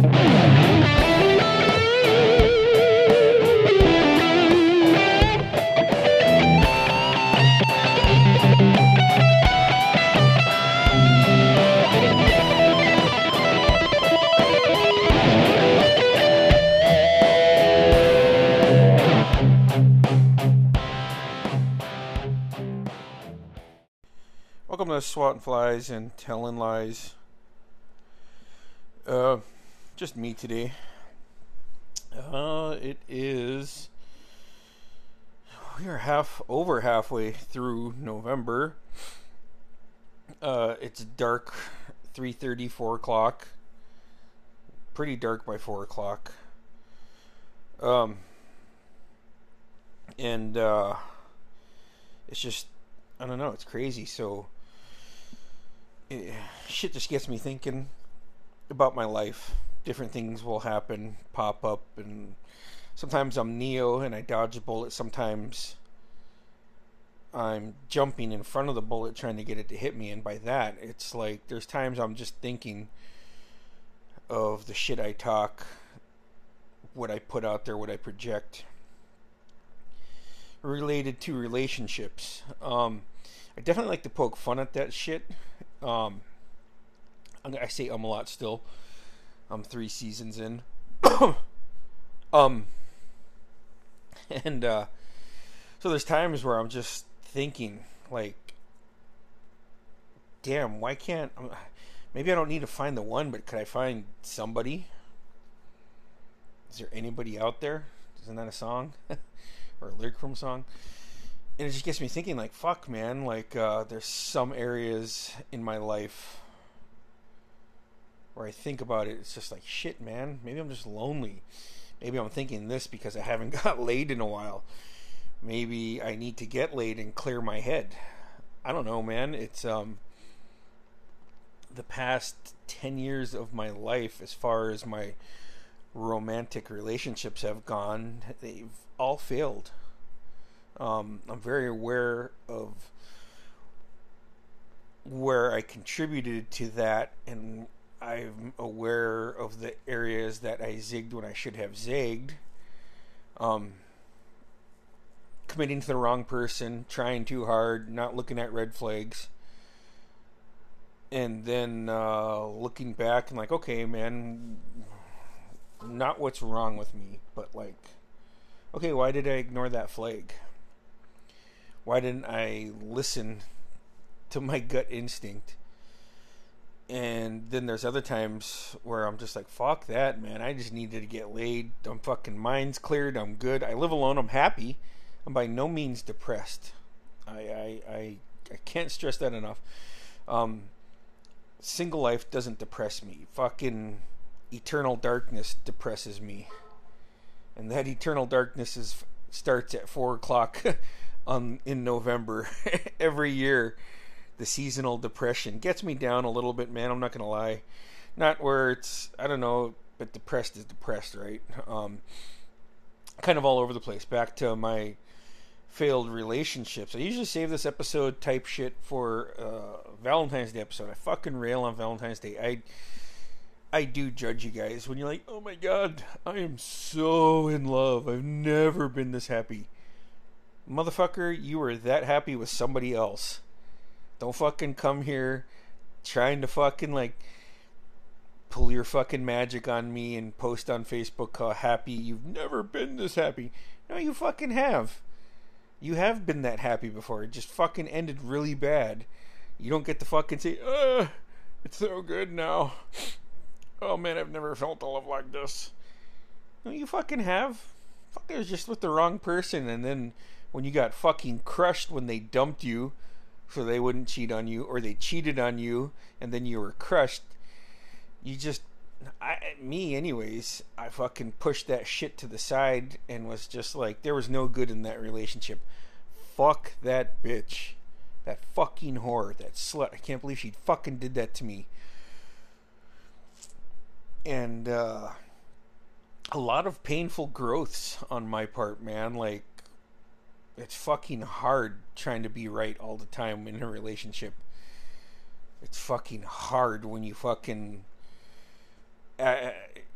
Welcome to Swatting Flies and Telling Lies. Uh, just me today. Uh, it is. We are half over halfway through November. Uh, it's dark, 3:30, 4 o'clock. Pretty dark by four o'clock. Um, and uh, it's just I don't know. It's crazy. So it, shit just gets me thinking about my life. Different things will happen, pop up, and sometimes I'm Neo and I dodge a bullet. Sometimes I'm jumping in front of the bullet trying to get it to hit me. And by that, it's like there's times I'm just thinking of the shit I talk, what I put out there, what I project related to relationships. Um, I definitely like to poke fun at that shit. Um, I say um a lot still. I'm three seasons in. um, and uh, so there's times where I'm just thinking like, damn, why can't? Maybe I don't need to find the one, but could I find somebody? Is there anybody out there? Isn't that a song or a lyric from a song? and it just gets me thinking like fuck man like uh, there's some areas in my life where i think about it it's just like shit man maybe i'm just lonely. Maybe i'm thinking this because i haven't got laid in a while. Maybe i need to get laid and clear my head. I don't know man. It's um the past 10 years of my life as far as my romantic relationships have gone they've all failed. Um, I'm very aware of where I contributed to that, and I'm aware of the areas that I zigged when I should have zigged. Um, committing to the wrong person, trying too hard, not looking at red flags, and then uh, looking back and like, okay, man, not what's wrong with me, but like, okay, why did I ignore that flag? why didn't I listen to my gut instinct? And then there's other times where I'm just like, fuck that, man. I just needed to get laid. I'm fucking mind's cleared. I'm good. I live alone. I'm happy. I'm by no means depressed. I I I, I can't stress that enough. Um, single life doesn't depress me. Fucking eternal darkness depresses me. And that eternal darkness is starts at four o'clock um, in November every year. The seasonal depression gets me down a little bit, man. I'm not gonna lie. Not where it's I don't know, but depressed is depressed, right? Um, kind of all over the place. Back to my failed relationships. I usually save this episode type shit for uh, Valentine's Day episode. I fucking rail on Valentine's Day. I I do judge you guys when you're like, "Oh my god, I am so in love. I've never been this happy." motherfucker, you were that happy with somebody else. Don't fucking come here trying to fucking like pull your fucking magic on me and post on Facebook how happy you've never been this happy. No, you fucking have. You have been that happy before. It just fucking ended really bad. You don't get to fucking say, "Uh, it's so good now." Oh man, I've never felt a love like this. No, you fucking have. Fuck, it was just with the wrong person, and then when you got fucking crushed when they dumped you so they wouldn't cheat on you or they cheated on you and then you were crushed. You just I me anyways I fucking pushed that shit to the side and was just like there was no good in that relationship. Fuck that bitch. That fucking whore that slut. I can't believe she fucking did that to me. And uh a lot of painful growths on my part man. Like it's fucking hard trying to be right all the time in a relationship. It's fucking hard when you fucking uh,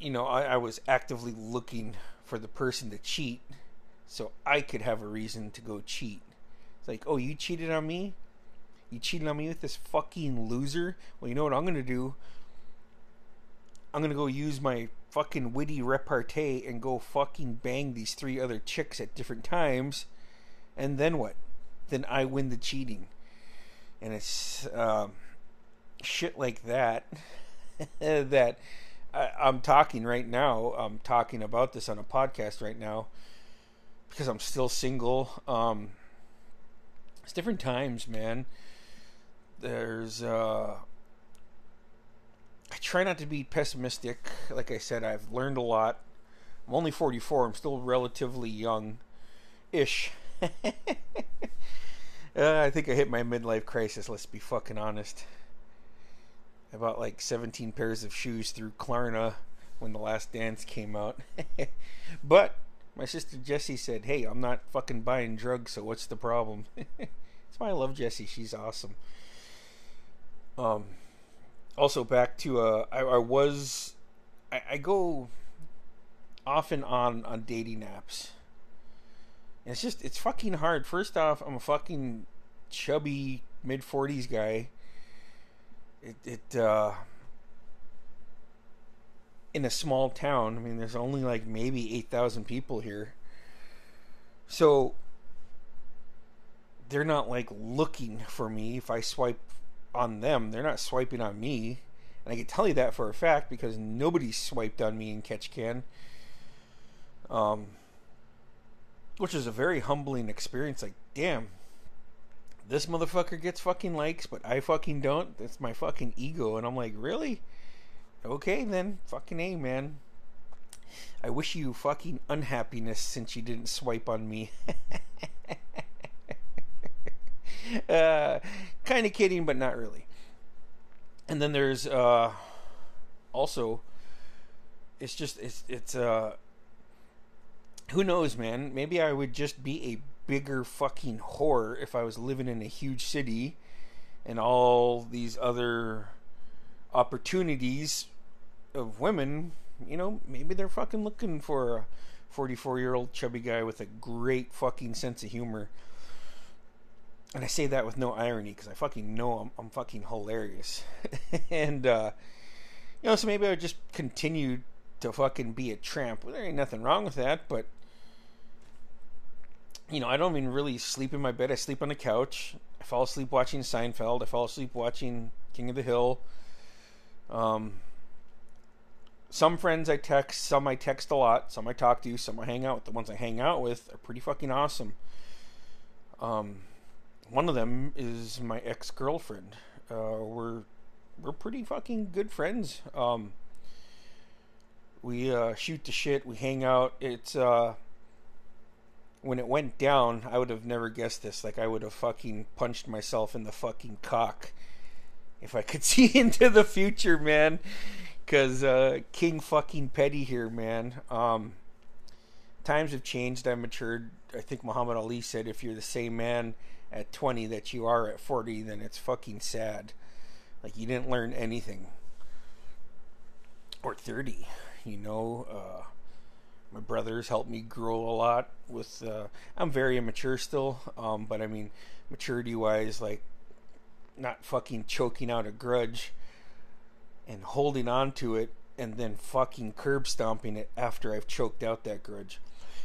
you know, I, I was actively looking for the person to cheat so I could have a reason to go cheat. It's like, oh, you cheated on me? You cheated on me with this fucking loser? Well, you know what I'm to do? I'm to go use my fucking witty repartee and go fucking bang these three other chicks at different times. And then what? Then I win the cheating. And it's um, shit like that that I, I'm talking right now. I'm talking about this on a podcast right now because I'm still single. Um, it's different times, man. There's uh, I try not to be pessimistic. Like I said, I've learned a lot. I'm only 44. I'm still relatively young, ish. uh, I think I hit my midlife crisis. Let's be fucking honest. I bought like 17 pairs of shoes through Klarna when the last dance came out. but my sister Jessie said, "Hey, I'm not fucking buying drugs, so what's the problem?" That's why I love Jessie. She's awesome. Um, also back to uh, I, I was, I, I go and on on dating apps. It's just it's fucking hard. First off, I'm a fucking chubby mid 40s guy it, it uh, in a small town. I mean, there's only like maybe eight thousand people here, so they're not like looking for me. If I swipe on them, they're not swiping on me, and I can tell you that for a fact because nobody swiped on me in Ketchikan. Um, which is a very humbling experience. Like, damn, this motherfucker gets fucking likes, but I fucking don't. That's my fucking ego. And I'm like, really? Okay, then. Fucking A, man. I wish you fucking unhappiness since you didn't swipe on me. uh, kind of kidding, but not really. And then there's uh, also, it's just, it's, it's, uh, who knows, man? Maybe I would just be a bigger fucking whore if I was living in a huge city and all these other opportunities of women, you know, maybe they're fucking looking for a 44 year old chubby guy with a great fucking sense of humor. And I say that with no irony because I fucking know I'm, I'm fucking hilarious. and, uh, you know, so maybe I would just continue to fucking be a tramp. Well, there ain't nothing wrong with that, but you know, I don't even really sleep in my bed. I sleep on the couch. I fall asleep watching Seinfeld. I fall asleep watching King of the Hill. Um, some friends I text, some I text a lot, some I talk to, some I hang out with. The ones I hang out with are pretty fucking awesome. Um, one of them is my ex girlfriend. Uh, we're we're pretty fucking good friends. Um, we uh, shoot the shit. We hang out. It's uh, when it went down, I would have never guessed this. Like I would have fucking punched myself in the fucking cock if I could see into the future, man. Cause uh, King fucking Petty here, man. Um, times have changed. I matured. I think Muhammad Ali said, "If you're the same man at 20 that you are at 40, then it's fucking sad. Like you didn't learn anything." Or 30, you know. Uh, my brothers helped me grow a lot with uh, i'm very immature still um, but i mean maturity wise like not fucking choking out a grudge and holding on to it and then fucking curb stomping it after i've choked out that grudge.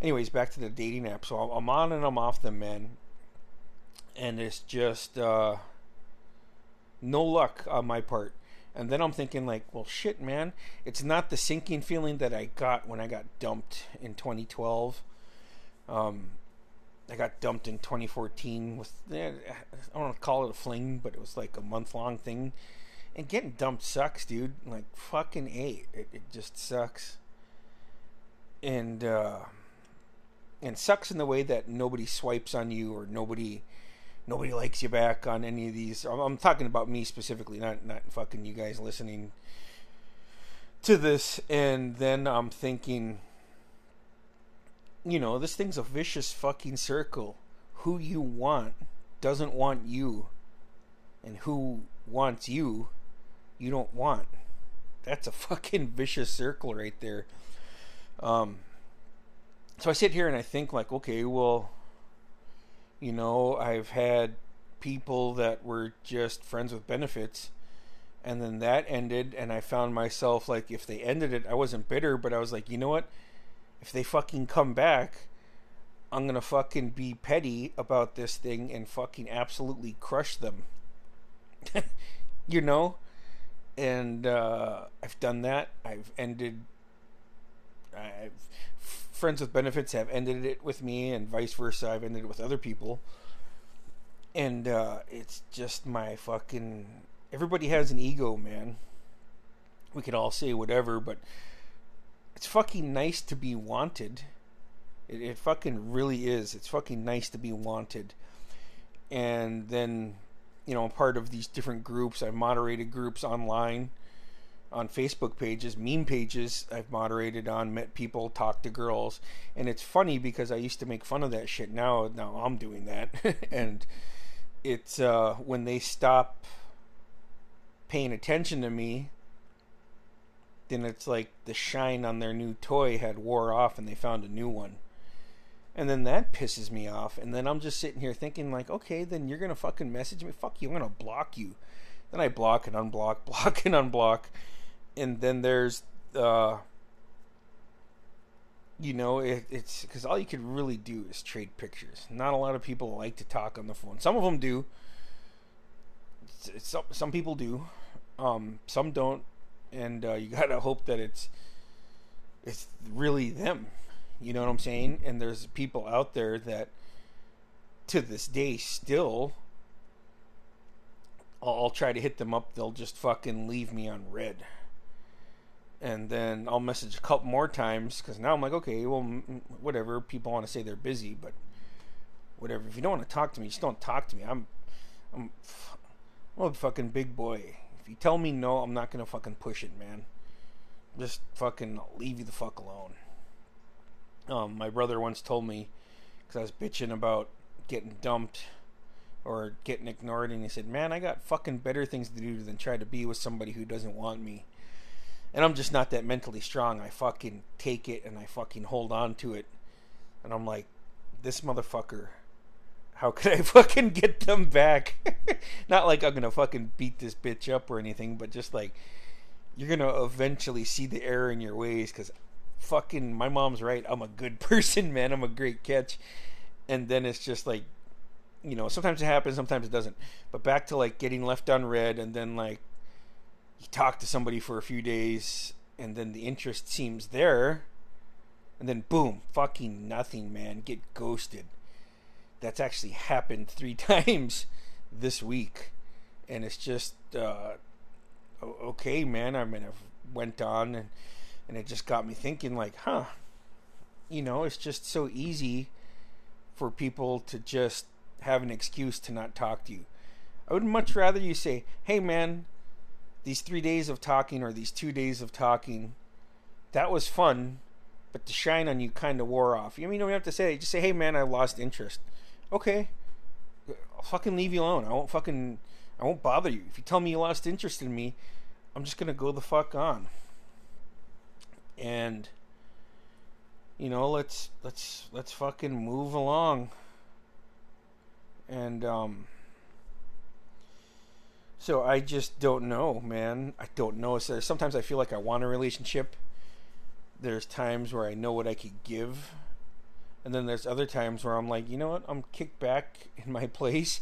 Anyways back to the dating app. So i'm on and i'm off them man and it's just uh, no luck on my part and then I'm thinking like, well, shit, man, it's not the sinking feeling that I got when I got dumped in 2012. Um, I got dumped in 2014 with eh, I don't want to call it a fling, but it was like a month long thing. And getting dumped sucks, dude. Like fucking a, it, it just sucks. And uh, and sucks in the way that nobody swipes on you or nobody nobody likes you back on any of these. I'm, talking about me specifically, not not fucking you guys listening to this. And then I'm thinking, you know, this thing's a vicious fucking circle. Who you want doesn't want you, and who wants you, you don't want. that's a fucking vicious circle right there. Um, so I sit here and I think like, okay, well, you know, I've had people that were just friends with benefits and then that ended and I found myself like if they ended it, I wasn't bitter, but I was like, you know what? If they fucking come back, I'm gonna fucking be petty about this thing and fucking absolutely crush them. you know? And uh, I've done that. I've ended. I've friends with benefits have ended it with me, and vice versa. I've ended it with other people. And uh, it's just my fucking. Everybody has an ego, man. We can all say whatever, but it's fucking nice to be wanted it, it fucking really is. It's fucking nice to be wanted. And then, you know, I'm part of these different groups. I've moderated groups online on Facebook pages, meme pages I've moderated on, met people, talked to girls, and it's funny because I used to make fun of that shit. Now, now I'm doing that, and it's uh, when they stop paying attention to me, then it's like the shine on their new toy had wore off, and they found a new one. And then that pisses me off. And then I'm just sitting here thinking, like, okay, then you're going to fucking message me. Fuck you. I'm going to block you. Then I block and unblock, block and unblock. And then there's, uh, you know, it, it's because all you could really do is trade pictures. Not a lot of people like to talk on the phone. Some of them do. Some, some people do. Um, some don't. And uh, you got to hope that it's it's really them you know what I'm saying? And there's people out there that to this day still I'll, I'll try to hit them up, they'll just fucking leave me on read. And then I'll message a couple more times because now I'm like, okay, well, whatever. People want to say they're busy, but whatever. If you don't want to talk to me, just don't talk to me. I'm, I'm, I'm a fucking big boy. If you tell me no, I'm not gonna fucking push it, man. Just fucking leave you the fuck alone. Um, my brother once told me because I was bitching about getting dumped or getting ignored, and he said, "Man, I got fucking better things to do than try to be with somebody who doesn't want me." And I'm just not that mentally strong. I fucking take it and I fucking hold on to it, and I'm like, this motherfucker. How could I fucking get them back? not like I'm gonna fucking beat this bitch up or anything, but just like you're gonna eventually see the error in your ways because fucking my mom's right. I'm a good person, man. I'm a great catch. And then it's just like you know, sometimes it happens, sometimes it doesn't. But back to like getting left unread and then like you talk to somebody for a few days and then the interest seems there and then boom, fucking nothing, man. Get ghosted. That's actually happened 3 times this week. And it's just uh okay, man. I mean, I've went on and and it just got me thinking like huh you know it's just so easy for people to just have an excuse to not talk to you i would much rather you say hey man these three days of talking or these two days of talking that was fun but the shine on you kind of wore off. You mean you don't have to say it just say hey man i lost interest. Okay. I'll fucking leave you alone. I won't fucking i won't bother you. If you tell me you lost interest in me i'm just gonna go the fuck on. And you know let's let's let's fucking move along. And um so I just don't know, man. I don't know. So sometimes I feel like I want a relationship. There's times where I know what I could give. And then there's other times where I'm like, you know what? I'm kicked back in my place.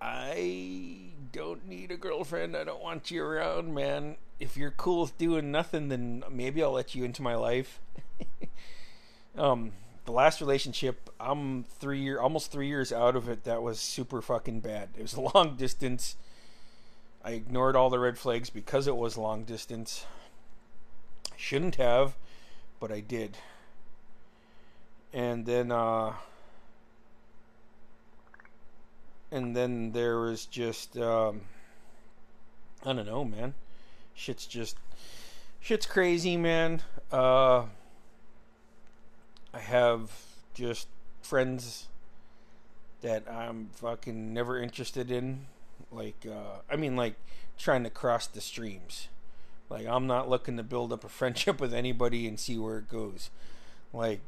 I don't need a girlfriend. I don't want you around, man if you're cool with doing nothing, then maybe I'll let you into my life. um, the last relationship, I'm three year, almost three years out of it. That was super fucking bad. It was long distance. I ignored all the red flags because it was long distance. Shouldn't have, but I did. And then, uh, and then there was just, um, I don't know, man shit's just shit's crazy, man. Uh, I have just friends that I'm fucking never interested in. Like, uh, I mean, like trying to cross the streams. Like I'm not looking to build up a friendship with anybody and see where it goes. Like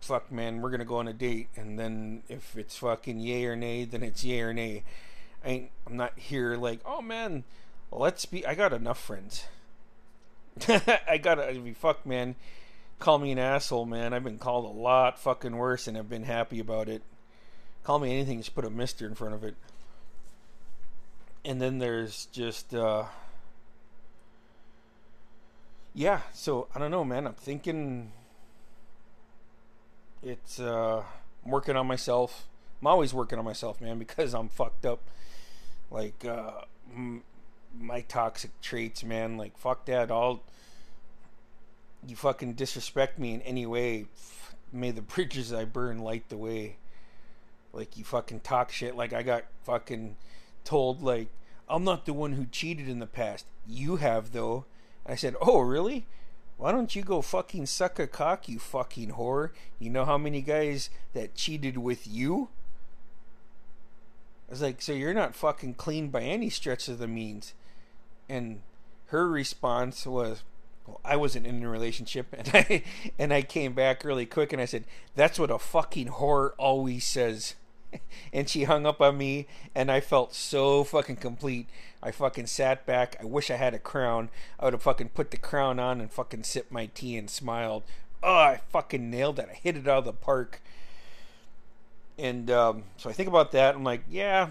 fuck man, we're gonna go on a date and then if it's fucking yay or nay, then it's yay or nay. I ain't I'm not here like, oh man, let's be I got enough friends. I gotta I mean, fuck man. Call me an asshole, man. I've been called a lot fucking worse and I've been happy about it. Call me anything, just put a mister in front of it. And then there's just uh yeah, so I don't know, man. I'm thinking it's uh I'm working on myself. I'm always working on myself, man, because I'm fucked up. Like uh m- my toxic traits, man. Like fuck that. All you fucking disrespect me in any way. May the bridges I burn light the way. Like you fucking talk shit. Like I got fucking told like I'm not the one who cheated in the past. You have though. I said, "Oh, really? Why don't you go fucking suck a cock, you fucking whore? You know how many guys that cheated with you?" I was like, "So you're not fucking clean by any stretch of the means." And her response was, well, I wasn't in a relationship, and I and I came back really quick, and I said, "That's what a fucking whore always says." and she hung up on me and I felt so fucking complete. I fucking sat back. I wish I had a crown. I would have fucking put the crown on and fucking sipped my tea and smiled. Oh, I fucking nailed it. I hit it out of the park. And um, so I think about that. I'm like, yeah,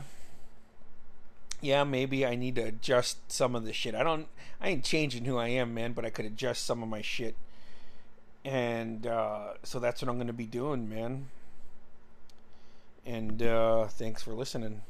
yeah, maybe I need to adjust some of the shit. I don't, I ain't changing who I am, man, but I could adjust some of my shit. And uh, so that's what I'm going to be doing, man. And uh, thanks for listening.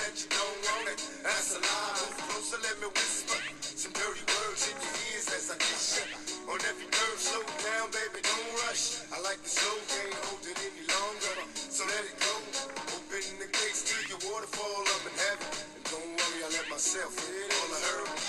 that you don't want it. That's a lie. Move closer, let me whisper some dirty words in your ears as I kiss you. On every nerve. slow down, baby, don't rush. I like the slow can't hold it any longer. So let it go. Open the gates, to your waterfall up in heaven. And don't worry, I let myself in. All I heard